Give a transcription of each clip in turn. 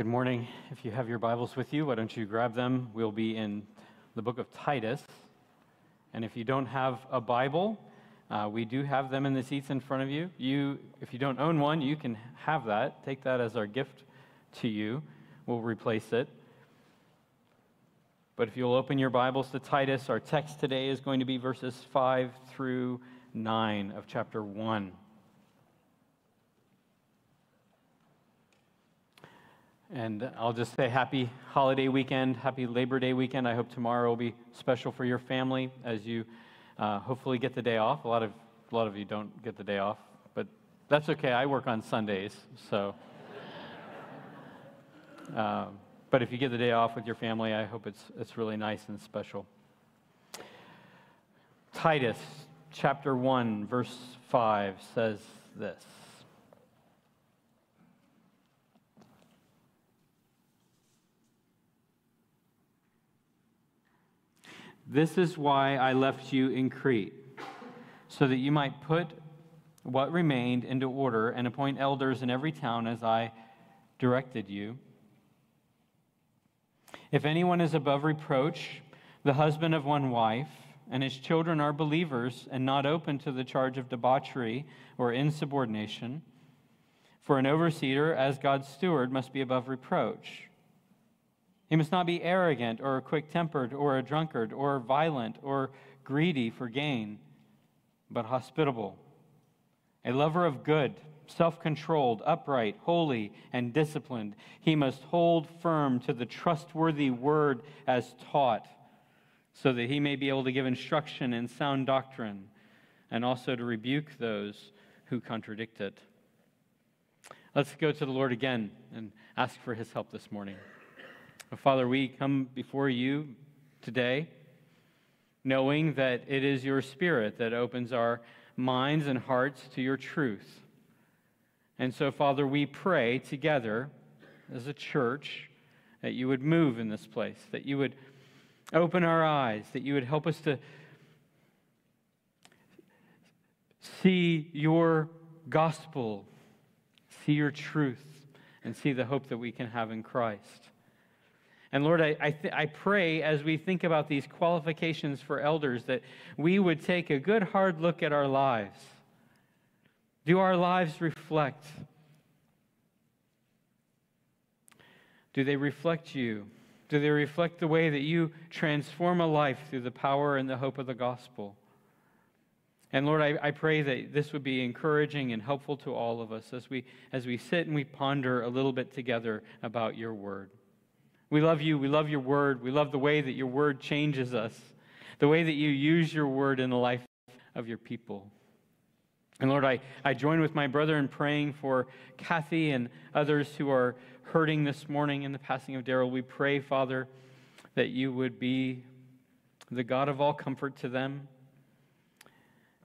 Good morning. If you have your Bibles with you, why don't you grab them? We'll be in the book of Titus. And if you don't have a Bible, uh, we do have them in the seats in front of you. You, if you don't own one, you can have that. Take that as our gift to you. We'll replace it. But if you'll open your Bibles to Titus, our text today is going to be verses 5 through 9 of chapter 1. And I'll just say happy holiday weekend, happy Labor Day weekend. I hope tomorrow will be special for your family as you uh, hopefully get the day off. A lot of a lot of you don't get the day off, but that's okay. I work on Sundays, so. Uh, but if you get the day off with your family, I hope it's it's really nice and special. Titus chapter one verse five says this. This is why I left you in Crete, so that you might put what remained into order and appoint elders in every town as I directed you. If anyone is above reproach, the husband of one wife, and his children are believers and not open to the charge of debauchery or insubordination, for an overseer, as God's steward, must be above reproach he must not be arrogant or quick tempered or a drunkard or violent or greedy for gain, but hospitable, a lover of good, self controlled, upright, holy, and disciplined. He must hold firm to the trustworthy word as taught, so that he may be able to give instruction in sound doctrine and also to rebuke those who contradict it. Let's go to the Lord again and ask for his help this morning. Father, we come before you today knowing that it is your Spirit that opens our minds and hearts to your truth. And so, Father, we pray together as a church that you would move in this place, that you would open our eyes, that you would help us to see your gospel, see your truth, and see the hope that we can have in Christ. And Lord, I, I, th- I, pray as we think about these qualifications for elders that we would take a good hard look at our lives. Do our lives reflect? Do they reflect you? Do they reflect the way that you transform a life through the power and the hope of the gospel? And Lord, I, I pray that this would be encouraging and helpful to all of us as we, as we sit and we ponder a little bit together about your word. We love you. We love your word. We love the way that your word changes us, the way that you use your word in the life of your people. And Lord, I, I join with my brother in praying for Kathy and others who are hurting this morning in the passing of Daryl. We pray, Father, that you would be the God of all comfort to them.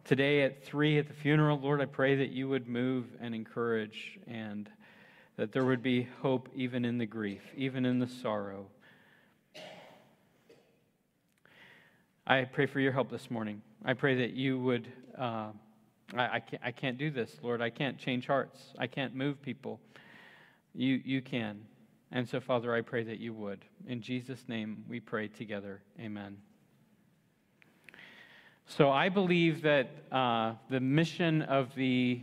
Today at 3 at the funeral, Lord, I pray that you would move and encourage and that there would be hope even in the grief, even in the sorrow. I pray for your help this morning. I pray that you would. Uh, I, I, can't, I can't do this, Lord. I can't change hearts. I can't move people. You, you can. And so, Father, I pray that you would. In Jesus' name, we pray together. Amen. So, I believe that uh, the mission of the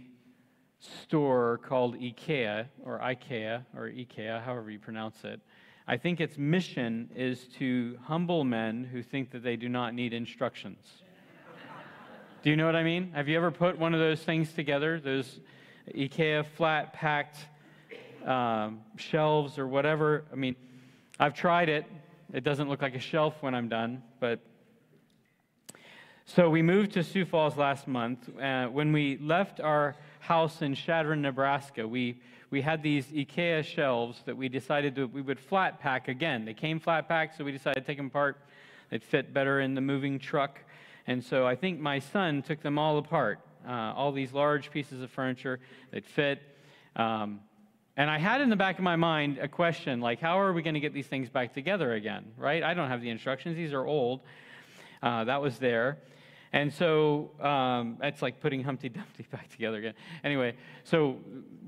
store called IKEA or IKEA or IKEA, however you pronounce it. I think its mission is to humble men who think that they do not need instructions. do you know what I mean? Have you ever put one of those things together? Those IKEA flat packed um, shelves or whatever. I mean, I've tried it. It doesn't look like a shelf when I'm done, but. So we moved to Sioux Falls last month. Uh, when we left our house in Chadron, Nebraska, we, we had these IKEA shelves that we decided to, we would flat pack again. They came flat packed, so we decided to take them apart. They'd fit better in the moving truck. And so I think my son took them all apart, uh, all these large pieces of furniture that fit. Um, and I had in the back of my mind a question like, how are we going to get these things back together again, right? I don't have the instructions, these are old. Uh, that was there. And so um, it's like putting Humpty Dumpty back together again. Anyway, so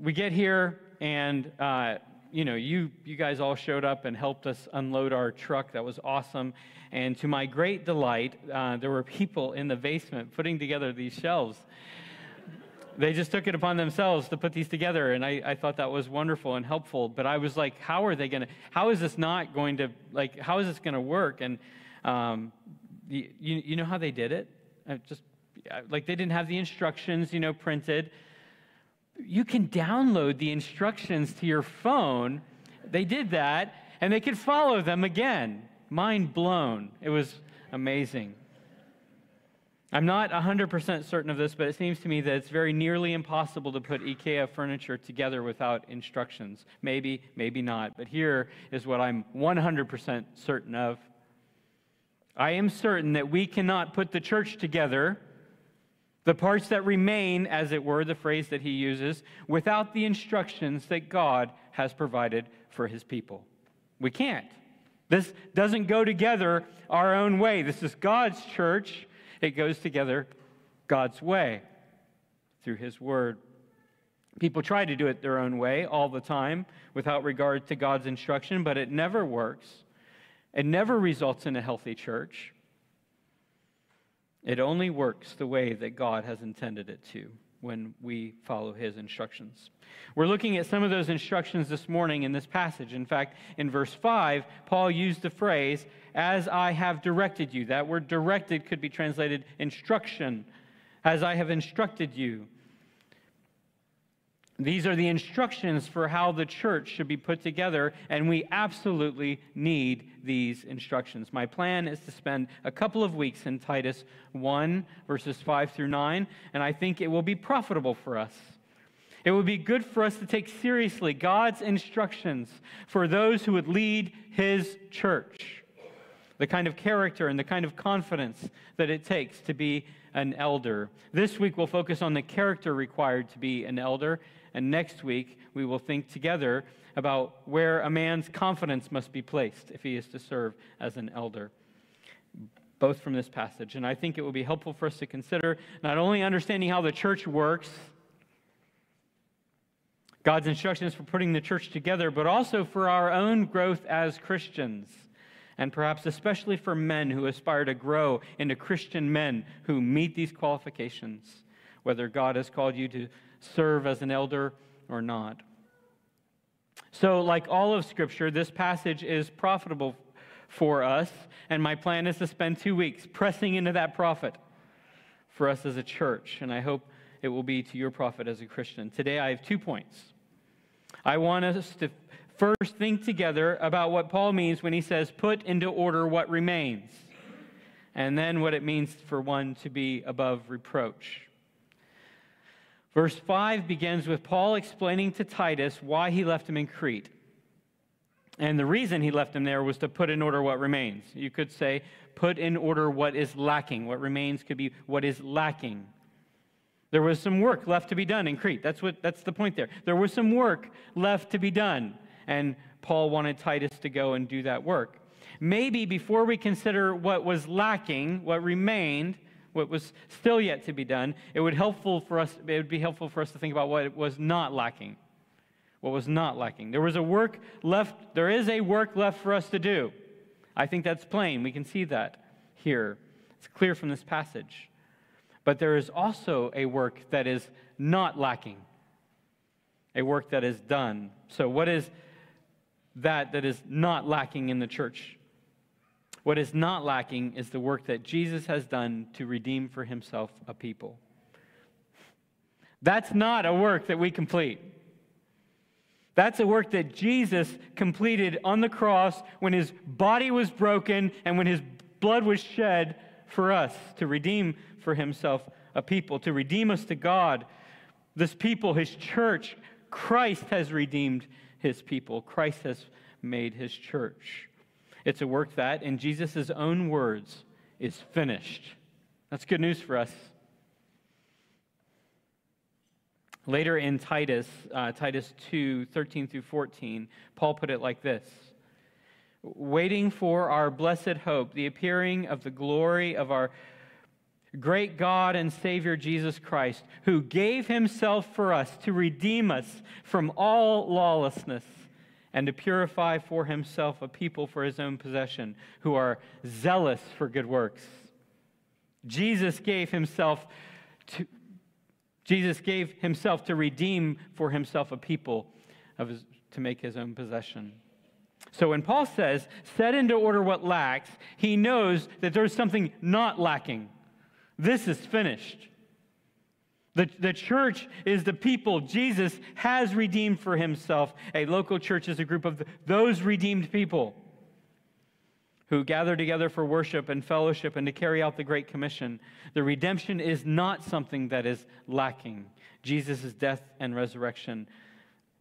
we get here, and uh, you know, you, you guys all showed up and helped us unload our truck. That was awesome. And to my great delight, uh, there were people in the basement putting together these shelves. They just took it upon themselves to put these together, and I, I thought that was wonderful and helpful. But I was like, how are they going to, how is this not going to, like, how is this going to work? And um, you, you know how they did it? Just, like, they didn't have the instructions, you know, printed you can download the instructions to your phone. They did that, and they could follow them again. Mind blown. It was amazing. I'm not 100% certain of this, but it seems to me that it's very nearly impossible to put IKEA furniture together without instructions. Maybe, maybe not. But here is what I'm 100% certain of. I am certain that we cannot put the church together the parts that remain, as it were, the phrase that he uses, without the instructions that God has provided for his people. We can't. This doesn't go together our own way. This is God's church. It goes together God's way through his word. People try to do it their own way all the time without regard to God's instruction, but it never works. It never results in a healthy church. It only works the way that God has intended it to when we follow his instructions. We're looking at some of those instructions this morning in this passage. In fact, in verse 5, Paul used the phrase, as I have directed you. That word directed could be translated instruction, as I have instructed you. These are the instructions for how the church should be put together, and we absolutely need these instructions. My plan is to spend a couple of weeks in Titus 1, verses 5 through 9, and I think it will be profitable for us. It would be good for us to take seriously God's instructions for those who would lead His church, the kind of character and the kind of confidence that it takes to be an elder. This week, we'll focus on the character required to be an elder and next week, we will think together about where a man's confidence must be placed if he is to serve as an elder, both from this passage. And I think it will be helpful for us to consider not only understanding how the church works, God's instructions for putting the church together, but also for our own growth as Christians. And perhaps especially for men who aspire to grow into Christian men who meet these qualifications, whether God has called you to serve as an elder or not. So, like all of Scripture, this passage is profitable for us, and my plan is to spend two weeks pressing into that profit for us as a church, and I hope it will be to your profit as a Christian. Today, I have two points. I want us to first think together about what Paul means when he says, put into order what remains, and then what it means for one to be above reproach. Verse 5 begins with Paul explaining to Titus why he left him in Crete. And the reason he left him there was to put in order what remains. You could say, put in order what is lacking. What remains could be what is lacking. There was some work left to be done in Crete. That's, what, that's the point there. There was some work left to be done. And Paul wanted Titus to go and do that work. Maybe before we consider what was lacking, what remained, what was still yet to be done, it would, helpful for us, it would be helpful for us to think about what was not lacking. What was not lacking. There was a work left, there is a work left for us to do. I think that's plain. We can see that here. It's clear from this passage. But there is also a work that is not lacking, a work that is done. So, what is that that is not lacking in the church? What is not lacking is the work that Jesus has done to redeem for himself a people. That's not a work that we complete. That's a work that Jesus completed on the cross when his body was broken and when his blood was shed for us to redeem for himself a people, to redeem us to God. This people, his church, Christ has redeemed his people. Christ has made his church. It's a work that, in Jesus' own words, is finished. That's good news for us. Later in Titus, uh, Titus 2 13 through 14, Paul put it like this Waiting for our blessed hope, the appearing of the glory of our great God and Savior Jesus Christ, who gave himself for us to redeem us from all lawlessness and to purify for himself a people for his own possession who are zealous for good works. Jesus gave himself to Jesus gave himself to redeem for himself a people his, to make his own possession. So when Paul says, set into order what lacks, he knows that there's something not lacking. This is finished. The, the church is the people Jesus has redeemed for himself. A local church is a group of those redeemed people who gather together for worship and fellowship and to carry out the Great Commission. The redemption is not something that is lacking. Jesus' death and resurrection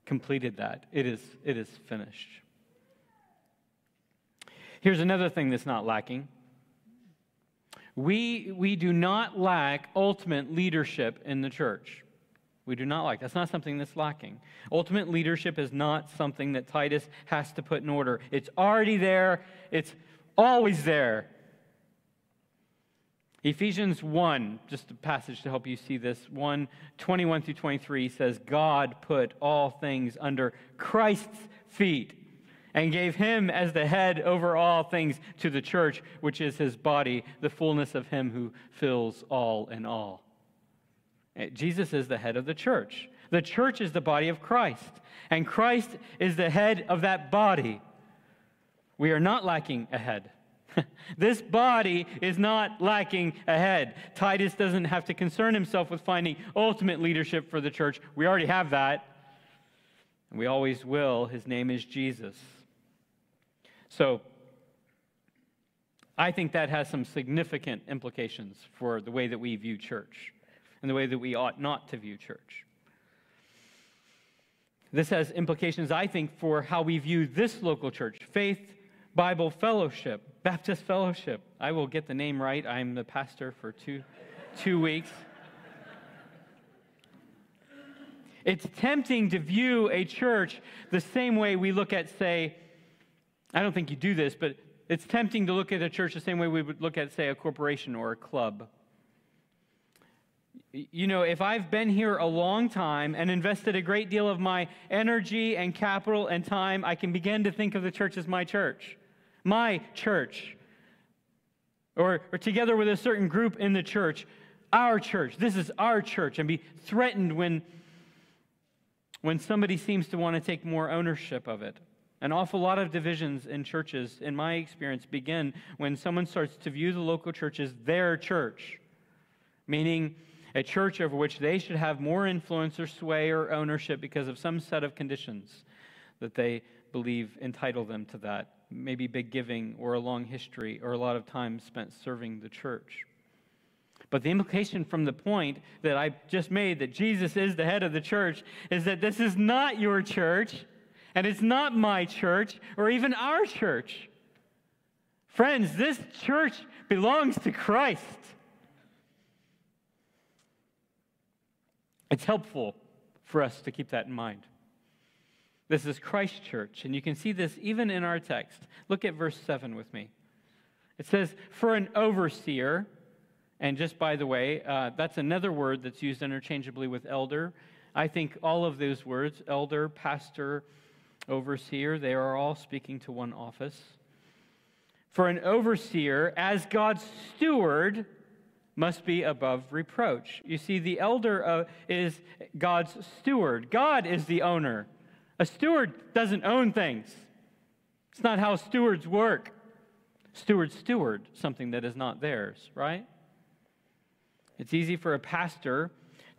completed that. It is, it is finished. Here's another thing that's not lacking we, we do not lack ultimate leadership in the church. We do not lack. That's not something that's lacking. Ultimate leadership is not something that Titus has to put in order. It's already there, it's always there. Ephesians 1, just a passage to help you see this, 1 21 through 23 says, God put all things under Christ's feet and gave him as the head over all things to the church, which is his body, the fullness of him who fills all in all. Eh, Jesus is the head of the church. The church is the body of Christ, and Christ is the head of that body. We are not lacking a head. this body is not lacking a head. Titus doesn't have to concern himself with finding ultimate leadership for the church. We already have that, and we always will. His name is Jesus. So I think that has some significant implications for the way that we view church and the way that we ought not to view church. This has implications, I think, for how we view this local church Faith Bible Fellowship, Baptist Fellowship. I will get the name right. I'm the pastor for two, two weeks. It's tempting to view a church the same way we look at, say, I don't think you do this, but it's tempting to look at a church the same way we would look at, say, a corporation or a club. You know, if I've been here a long time and invested a great deal of my energy and capital and time, I can begin to think of the church as my church. My church. Or, or together with a certain group in the church, our church. This is our church. And be threatened when, when somebody seems to want to take more ownership of it. An awful lot of divisions in churches, in my experience, begin when someone starts to view the local church as their church, meaning a church over which they should have more influence or sway or ownership because of some set of conditions that they believe entitle them to that. Maybe big giving or a long history or a lot of time spent serving the church. But the implication from the point that I just made that Jesus is the head of the church is that this is not your church. And it's not my church or even our church. Friends, this church belongs to Christ. It's helpful for us to keep that in mind. This is Christ Church, and you can see this even in our text. Look at verse 7 with me. It says, For an overseer, and just by the way, uh, that's another word that's used interchangeably with elder. I think all of those words, elder, pastor, overseer, they are all speaking to one office. For an overseer, as God's steward, must be above reproach. You see, the elder uh, is God's steward. God is the owner. A steward doesn't own things. It's not how stewards work. Stewards steward something that is not theirs, right? It's easy for a pastor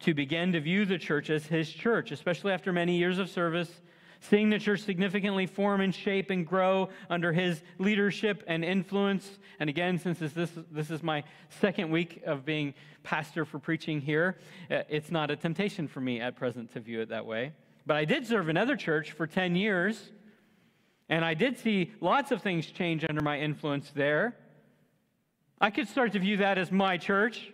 to begin to view the church as his church, especially after many years of service seeing the church significantly form and shape and grow under his leadership and influence. And again, since this, this, this is my second week of being pastor for preaching here, uh, it's not a temptation for me at present to view it that way. But I did serve another church for 10 years, and I did see lots of things change under my influence there. I could start to view that as my church.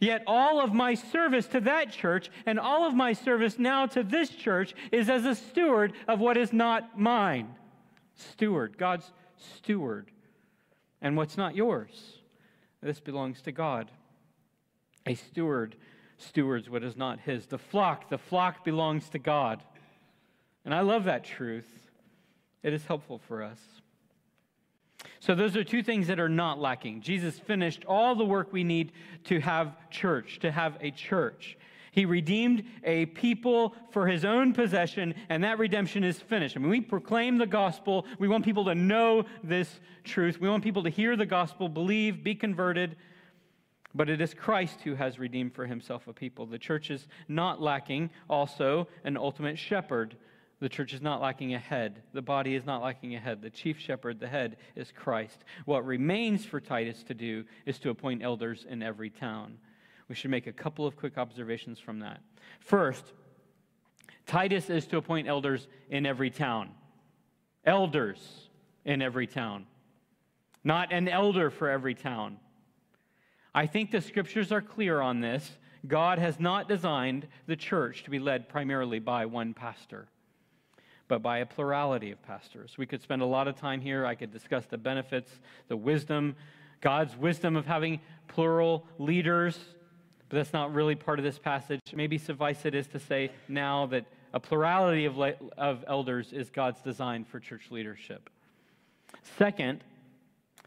Yet all of my service to that church and all of my service now to this church is as a steward of what is not mine. Steward, God's steward. And what's not yours? This belongs to God. A steward stewards what is not his. The flock, the flock belongs to God. And I love that truth. It is helpful for us. So, those are two things that are not lacking. Jesus finished all the work we need to have church, to have a church. He redeemed a people for his own possession, and that redemption is finished. I mean, we proclaim the gospel. We want people to know this truth. We want people to hear the gospel, believe, be converted. But it is Christ who has redeemed for himself a people. The church is not lacking also an ultimate shepherd. The church is not lacking a head. The body is not lacking a head. The chief shepherd, the head, is Christ. What remains for Titus to do is to appoint elders in every town we should make a couple of quick observations from that. First, Titus is to appoint elders in every town. Elders in every town. Not an elder for every town. I think the scriptures are clear on this. God has not designed the church to be led primarily by one pastor, but by a plurality of pastors. We could spend a lot of time here. I could discuss the benefits, the wisdom, God's wisdom of having plural leaders but that's not really part of this passage. Maybe suffice it is to say now that a plurality of, le- of elders is God's design for church leadership. Second,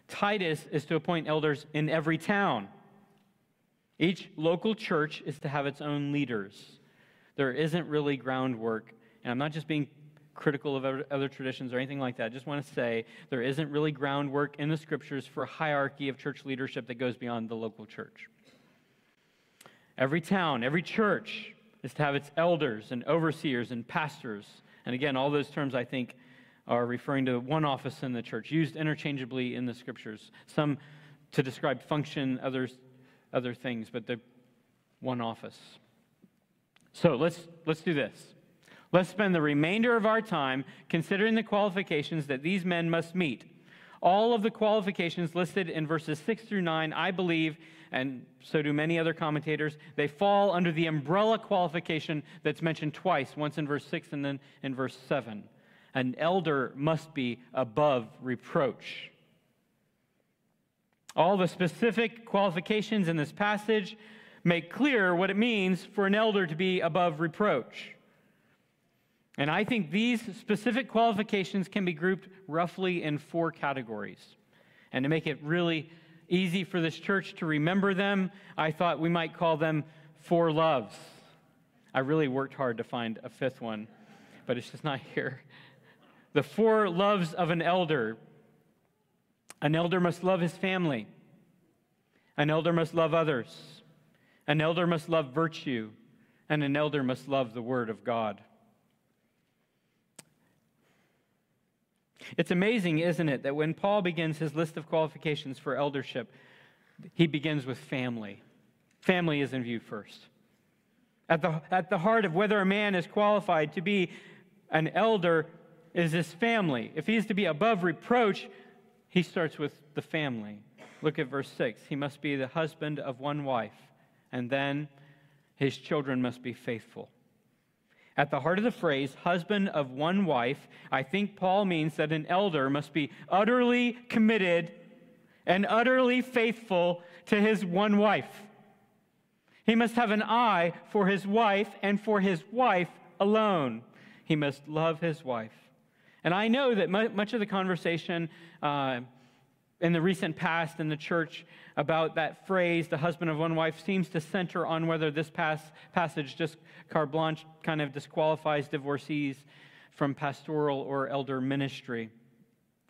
Titus is to appoint elders in every town. Each local church is to have its own leaders. There isn't really groundwork, and I'm not just being critical of other traditions or anything like that. I just want to say there isn't really groundwork in the scriptures for hierarchy of church leadership that goes beyond the local church. Every town, every church is to have its elders and overseers and pastors. And again, all those terms I think are referring to one office in the church, used interchangeably in the scriptures. Some to describe function, others other things, but the one office. So let's let's do this. Let's spend the remainder of our time considering the qualifications that these men must meet. All of the qualifications listed in verses 6 through 9, I believe, and so do many other commentators, they fall under the umbrella qualification that's mentioned twice, once in verse 6 and then in verse 7. An elder must be above reproach. All the specific qualifications in this passage make clear what it means for an elder to be above reproach. And I think these specific qualifications can be grouped roughly in four categories. And to make it really easy for this church to remember them, I thought we might call them four loves. I really worked hard to find a fifth one, but it's just not here. The four loves of an elder. An elder must love his family. An elder must love others. An elder must love virtue. And an elder must love the word of God. It's amazing, isn't it, that when Paul begins his list of qualifications for eldership, he begins with family. Family is in view first. At the, at the heart of whether a man is qualified to be an elder is his family. If he is to be above reproach, he starts with the family. Look at verse 6. He must be the husband of one wife, and then his children must be faithful. At the heart of the phrase, husband of one wife, I think Paul means that an elder must be utterly committed and utterly faithful to his one wife. He must have an eye for his wife and for his wife alone. He must love his wife. And I know that much of the conversation uh, in the recent past in the church about that phrase, the husband of one wife, seems to center on whether this pas- passage, just carte blanche, kind of disqualifies divorcees from pastoral or elder ministry.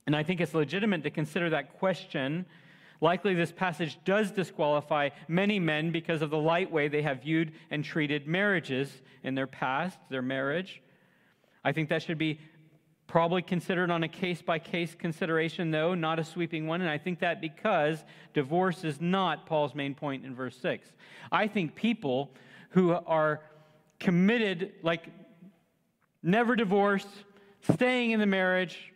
And I think it's legitimate to consider that question. Likely, this passage does disqualify many men because of the light way they have viewed and treated marriages in their past, their marriage. I think that should be Probably considered on a case by case consideration, though, not a sweeping one. And I think that because divorce is not Paul's main point in verse 6. I think people who are committed, like never divorced, staying in the marriage,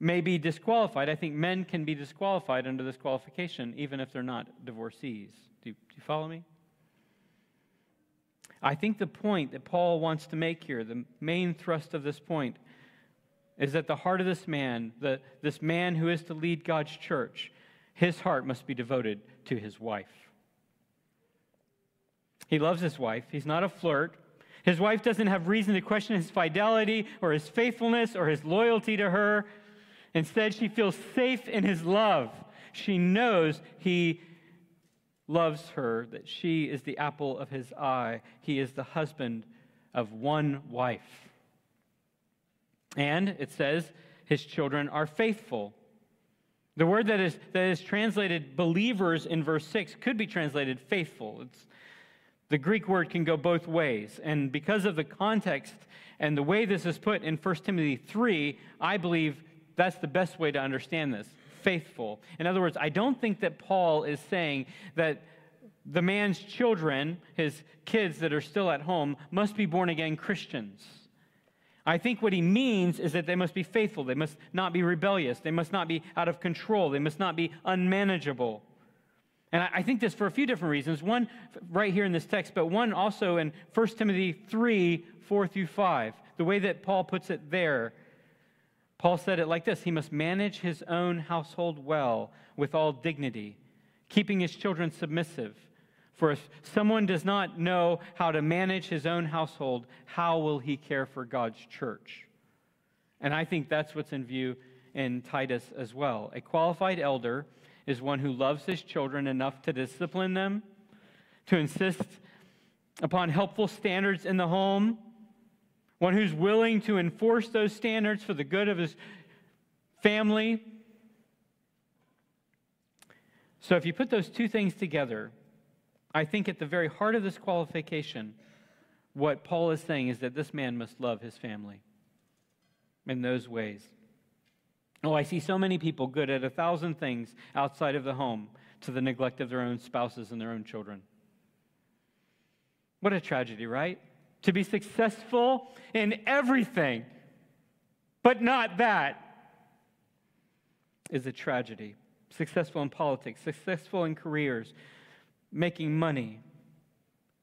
may be disqualified. I think men can be disqualified under this qualification, even if they're not divorcees. Do do you follow me? I think the point that Paul wants to make here, the main thrust of this point, is that the heart of this man, the, this man who is to lead God's church, his heart must be devoted to his wife. He loves his wife. He's not a flirt. His wife doesn't have reason to question his fidelity or his faithfulness or his loyalty to her. Instead, she feels safe in his love. She knows he loves her, that she is the apple of his eye. He is the husband of one wife. And it says, his children are faithful. The word that is, that is translated believers in verse 6 could be translated faithful. It's, the Greek word can go both ways. And because of the context and the way this is put in 1 Timothy 3, I believe that's the best way to understand this faithful. In other words, I don't think that Paul is saying that the man's children, his kids that are still at home, must be born again Christians. I think what he means is that they must be faithful. They must not be rebellious. They must not be out of control. They must not be unmanageable. And I think this for a few different reasons. One, right here in this text, but one also in 1 Timothy 3 4 through 5. The way that Paul puts it there, Paul said it like this He must manage his own household well with all dignity, keeping his children submissive. For if someone does not know how to manage his own household, how will he care for God's church? And I think that's what's in view in Titus as well. A qualified elder is one who loves his children enough to discipline them, to insist upon helpful standards in the home, one who's willing to enforce those standards for the good of his family. So if you put those two things together, I think at the very heart of this qualification, what Paul is saying is that this man must love his family in those ways. Oh, I see so many people good at a thousand things outside of the home to the neglect of their own spouses and their own children. What a tragedy, right? To be successful in everything, but not that, is a tragedy. Successful in politics, successful in careers, making money,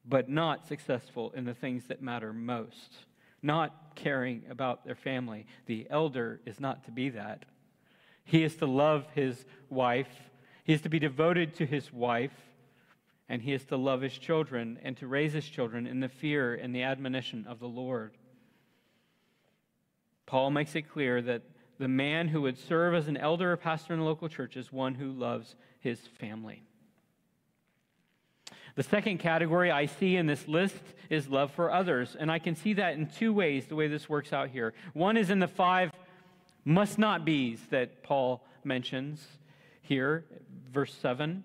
but not successful in the things that matter most, not caring about their family. The elder is not to be that. He is to love his wife, he is to be devoted to his wife, and he is to love his children and to raise his children in the fear and the admonition of the Lord. Paul makes it clear that the man who would serve as an elder or pastor in a local church is one who loves his family. The second category I see in this list is love for others. And I can see that in two ways, the way this works out here. One is in the five must not be's that Paul mentions here, verse 7.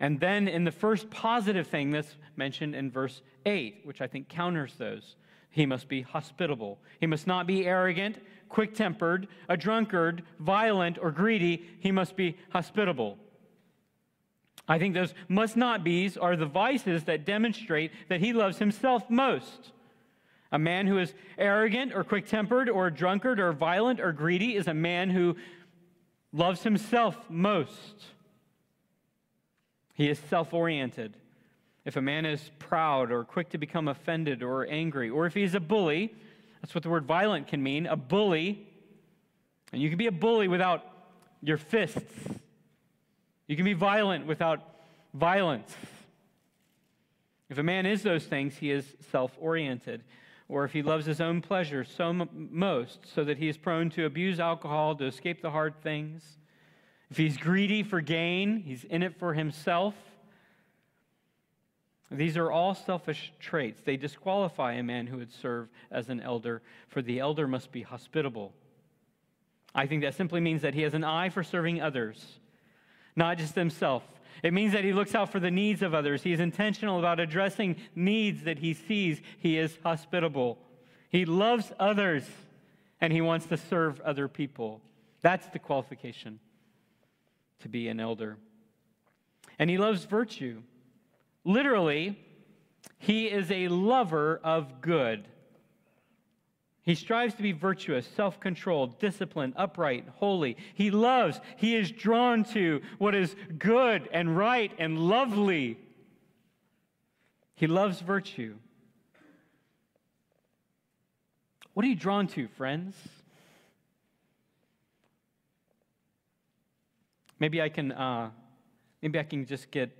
And then in the first positive thing that's mentioned in verse 8, which I think counters those. He must be hospitable. He must not be arrogant, quick tempered, a drunkard, violent, or greedy. He must be hospitable. I think those must not be's are the vices that demonstrate that he loves himself most. A man who is arrogant or quick tempered or drunkard or violent or greedy is a man who loves himself most. He is self oriented. If a man is proud or quick to become offended or angry, or if he's a bully, that's what the word violent can mean a bully. And you can be a bully without your fists you can be violent without violence. If a man is those things, he is self oriented. Or if he loves his own pleasure so m- most, so that he is prone to abuse alcohol to escape the hard things. If he's greedy for gain, he's in it for himself. These are all selfish traits. They disqualify a man who would serve as an elder, for the elder must be hospitable. I think that simply means that he has an eye for serving others not just himself. It means that he looks out for the needs of others. He is intentional about addressing needs that he sees. He is hospitable. He loves others and he wants to serve other people. That's the qualification to be an elder. And he loves virtue. Literally, he is a lover of good. He strives to be virtuous, self controlled, disciplined, upright, holy. He loves, he is drawn to what is good and right and lovely. He loves virtue. What are you drawn to, friends? Maybe I can, uh, maybe I can just get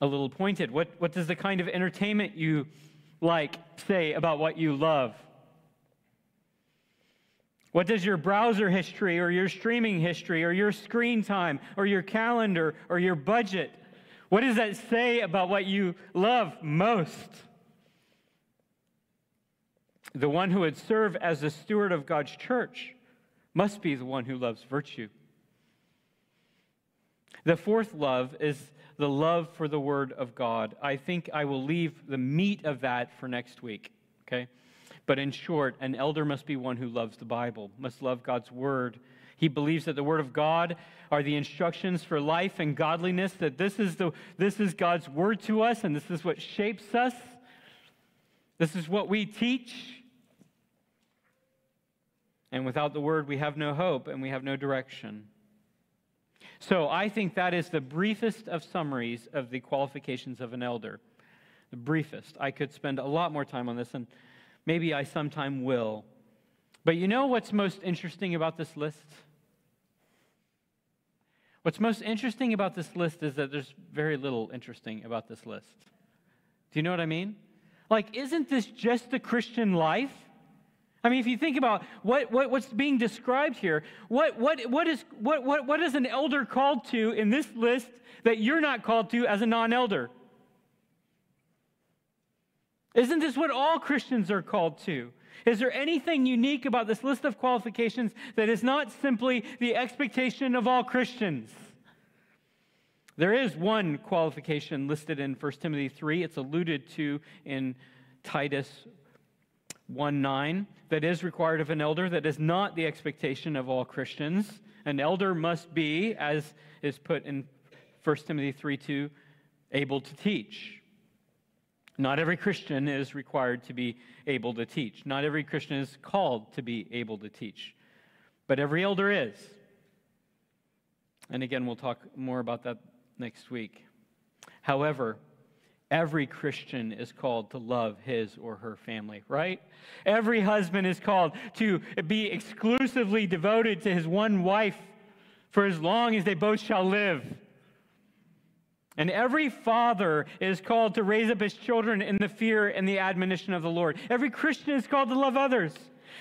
a little pointed. What, what does the kind of entertainment you like say about what you love? What does your browser history or your streaming history or your screen time or your calendar or your budget, what does that say about what you love most? The one who would serve as the steward of God's church must be the one who loves virtue. The fourth love is the love for the Word of God. I think I will leave the meat of that for next week, okay? But in short, an elder must be one who loves the Bible, must love God's Word. He believes that the Word of God are the instructions for life and godliness, that this is, the, this is God's Word to us, and this is what shapes us. This is what we teach. And without the Word, we have no hope and we have no direction. So I think that is the briefest of summaries of the qualifications of an elder. The briefest. I could spend a lot more time on this, and maybe I sometime will. But you know what's most interesting about this list? What's most interesting about this list is that there's very little interesting about this list. Do you know what I mean? Like, isn't this just the Christian life? I mean, if you think about what, what, what's being described here, what, what, what, is, what, what, what is an elder called to in this list that you're not called to as a non elder? Isn't this what all Christians are called to? Is there anything unique about this list of qualifications that is not simply the expectation of all Christians? There is one qualification listed in 1 Timothy 3. It's alluded to in Titus 1 9 that is required of an elder that is not the expectation of all Christians. An elder must be, as is put in 1 Timothy 3 2, able to teach. Not every Christian is required to be able to teach. Not every Christian is called to be able to teach. But every elder is. And again, we'll talk more about that next week. However, Every Christian is called to love his or her family, right? Every husband is called to be exclusively devoted to his one wife for as long as they both shall live. And every father is called to raise up his children in the fear and the admonition of the Lord. Every Christian is called to love others.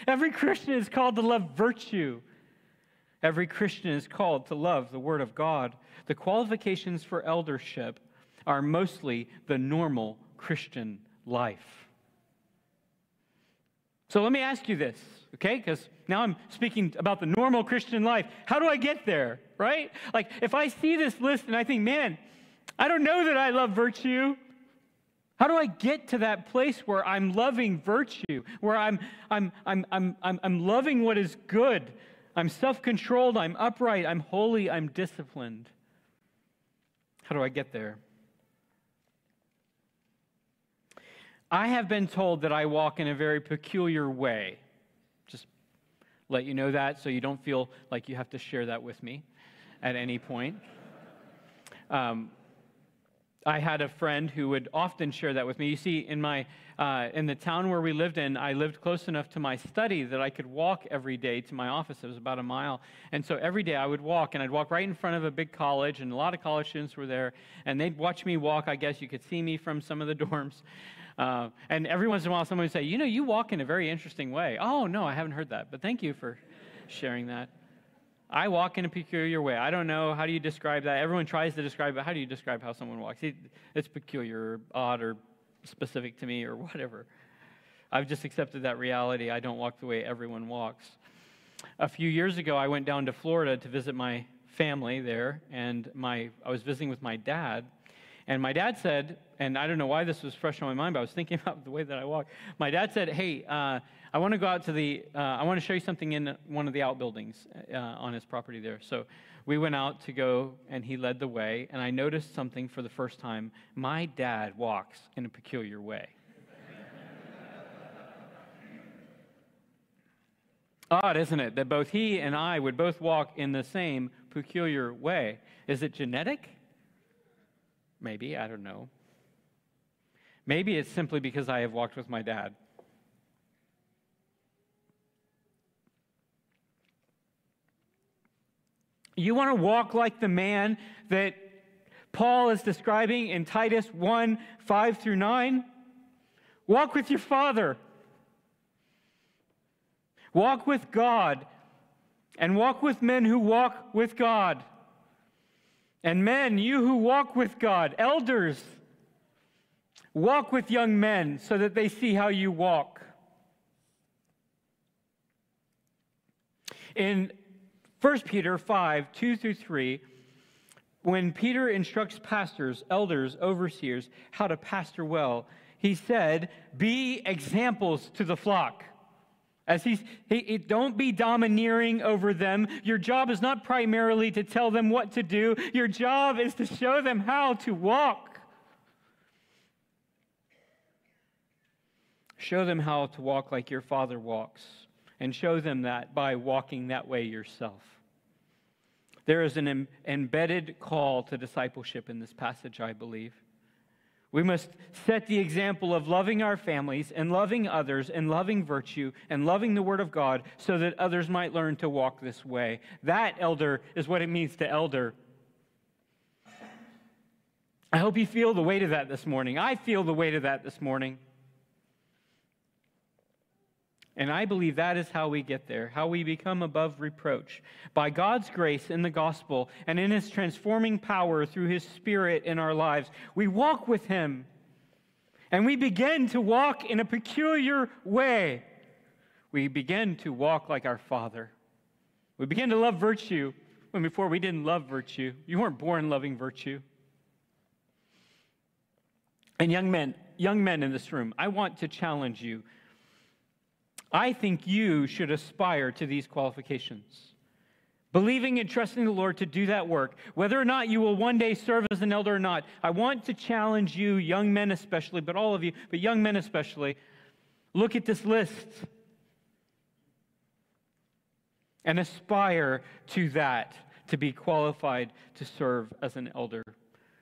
Every Christian is called to love virtue. Every Christian is called to love the Word of God. The qualifications for eldership are mostly the normal Christian life. So let me ask you this, okay? Because now I'm speaking about the normal Christian life. How do I get there, right? Like, if I see this list and I think, man, I don't know that I love virtue. How do I get to that place where I'm loving virtue, where I'm, I'm, I'm, I'm, I'm, I'm loving what is good? I'm self controlled, I'm upright, I'm holy, I'm disciplined. How do I get there? I have been told that I walk in a very peculiar way. Just let you know that so you don't feel like you have to share that with me at any point. Um, I had a friend who would often share that with me. You see, in my uh, in the town where we lived in, I lived close enough to my study that I could walk every day to my office. It was about a mile, and so every day I would walk, and I'd walk right in front of a big college, and a lot of college students were there, and they'd watch me walk. I guess you could see me from some of the dorms, uh, and every once in a while, someone would say, You know, you walk in a very interesting way. Oh, no, I haven't heard that, but thank you for sharing that. I walk in a peculiar way. I don't know. How do you describe that? Everyone tries to describe it. How do you describe how someone walks? It's peculiar, or odd, or specific to me, or whatever. I've just accepted that reality. I don't walk the way everyone walks. A few years ago, I went down to Florida to visit my family there, and my, I was visiting with my dad. And my dad said, and I don't know why this was fresh on my mind, but I was thinking about the way that I walk. My dad said, Hey, uh, I want to go out to the, uh, I want to show you something in one of the outbuildings uh, on his property there. So we went out to go, and he led the way, and I noticed something for the first time. My dad walks in a peculiar way. Odd, isn't it, that both he and I would both walk in the same peculiar way? Is it genetic? Maybe, I don't know. Maybe it's simply because I have walked with my dad. You want to walk like the man that Paul is describing in Titus 1 5 through 9? Walk with your Father. Walk with God and walk with men who walk with God. And men, you who walk with God, elders, walk with young men so that they see how you walk. In 1 Peter 5 2 through 3, when Peter instructs pastors, elders, overseers how to pastor well, he said, Be examples to the flock. As he's, he, don't be domineering over them. Your job is not primarily to tell them what to do, your job is to show them how to walk. Show them how to walk like your father walks, and show them that by walking that way yourself. There is an embedded call to discipleship in this passage, I believe. We must set the example of loving our families and loving others and loving virtue and loving the Word of God so that others might learn to walk this way. That, elder, is what it means to elder. I hope you feel the weight of that this morning. I feel the weight of that this morning. And I believe that is how we get there, how we become above reproach. By God's grace in the gospel and in his transforming power through his spirit in our lives, we walk with him. And we begin to walk in a peculiar way. We begin to walk like our Father. We begin to love virtue when before we didn't love virtue. You weren't born loving virtue. And young men, young men in this room, I want to challenge you I think you should aspire to these qualifications. Believing and trusting the Lord to do that work, whether or not you will one day serve as an elder or not, I want to challenge you, young men especially, but all of you, but young men especially, look at this list and aspire to that, to be qualified to serve as an elder.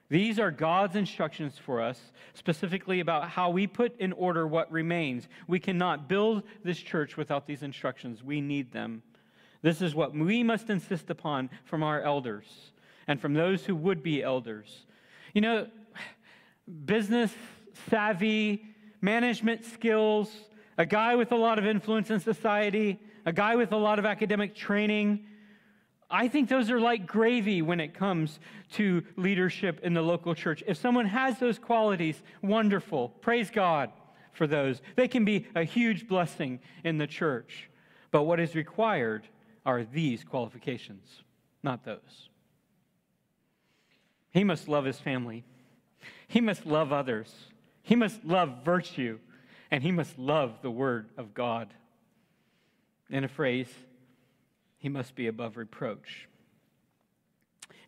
These are God's instructions for us, specifically about how we put in order what remains. We cannot build this church without these instructions. We need them. This is what we must insist upon from our elders and from those who would be elders. You know, business savvy, management skills, a guy with a lot of influence in society, a guy with a lot of academic training I think those are like gravy when it comes to leadership in the local church. If someone has those qualities, wonderful. Praise God for those. They can be a huge blessing in the church. But what is required are these qualifications, not those. He must love his family, he must love others, he must love virtue, and he must love the Word of God. In a phrase, he must be above reproach.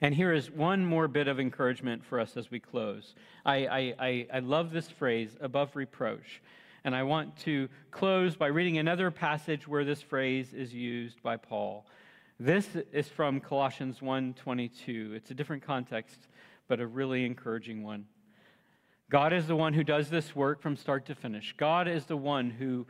And here is one more bit of encouragement for us as we close. I, I, I, I, love this phrase, above reproach. And I want to close by reading another passage where this phrase is used by Paul. This is from Colossians 1:22. It's a different context, but a really encouraging one. God is the one who does this work from start to finish. God is the one who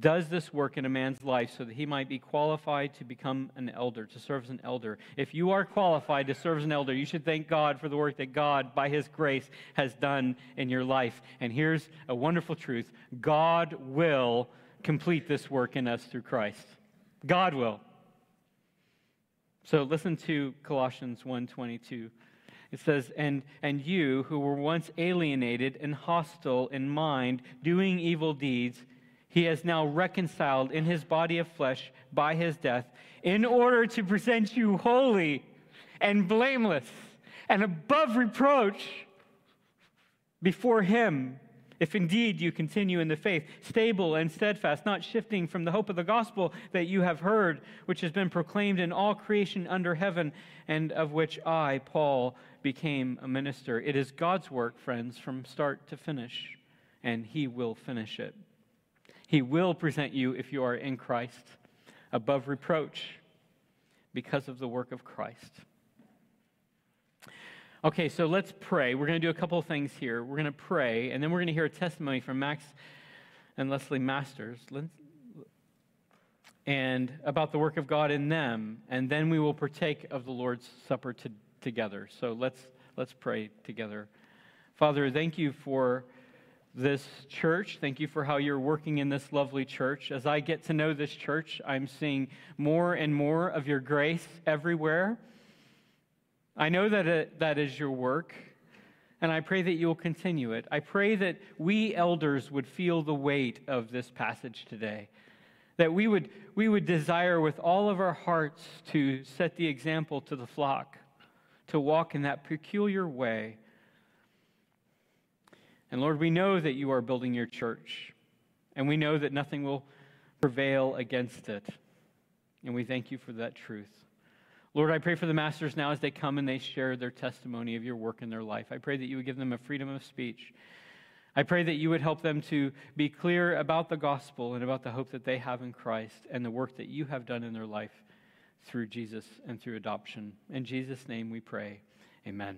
does this work in a man's life so that he might be qualified to become an elder, to serve as an elder. If you are qualified to serve as an elder, you should thank God for the work that God, by his grace, has done in your life. And here's a wonderful truth God will complete this work in us through Christ. God will. So listen to Colossians 1:22. It says, and, and you who were once alienated and hostile in mind, doing evil deeds, he has now reconciled in his body of flesh by his death in order to present you holy and blameless and above reproach before him if indeed you continue in the faith, stable and steadfast, not shifting from the hope of the gospel that you have heard, which has been proclaimed in all creation under heaven, and of which I, Paul, became a minister. It is God's work, friends, from start to finish, and he will finish it. He will present you, if you are in Christ, above reproach because of the work of Christ. Okay, so let's pray. We're going to do a couple of things here. We're going to pray, and then we're going to hear a testimony from Max and Leslie Masters and about the work of God in them, and then we will partake of the Lord's Supper to, together. So let's let's pray together. Father, thank you for this church. Thank you for how you're working in this lovely church. As I get to know this church, I'm seeing more and more of your grace everywhere. I know that it, that is your work, and I pray that you will continue it. I pray that we elders would feel the weight of this passage today, that we would, we would desire with all of our hearts to set the example to the flock, to walk in that peculiar way. And Lord, we know that you are building your church, and we know that nothing will prevail against it. And we thank you for that truth. Lord, I pray for the masters now as they come and they share their testimony of your work in their life. I pray that you would give them a freedom of speech. I pray that you would help them to be clear about the gospel and about the hope that they have in Christ and the work that you have done in their life through Jesus and through adoption. In Jesus' name we pray. Amen.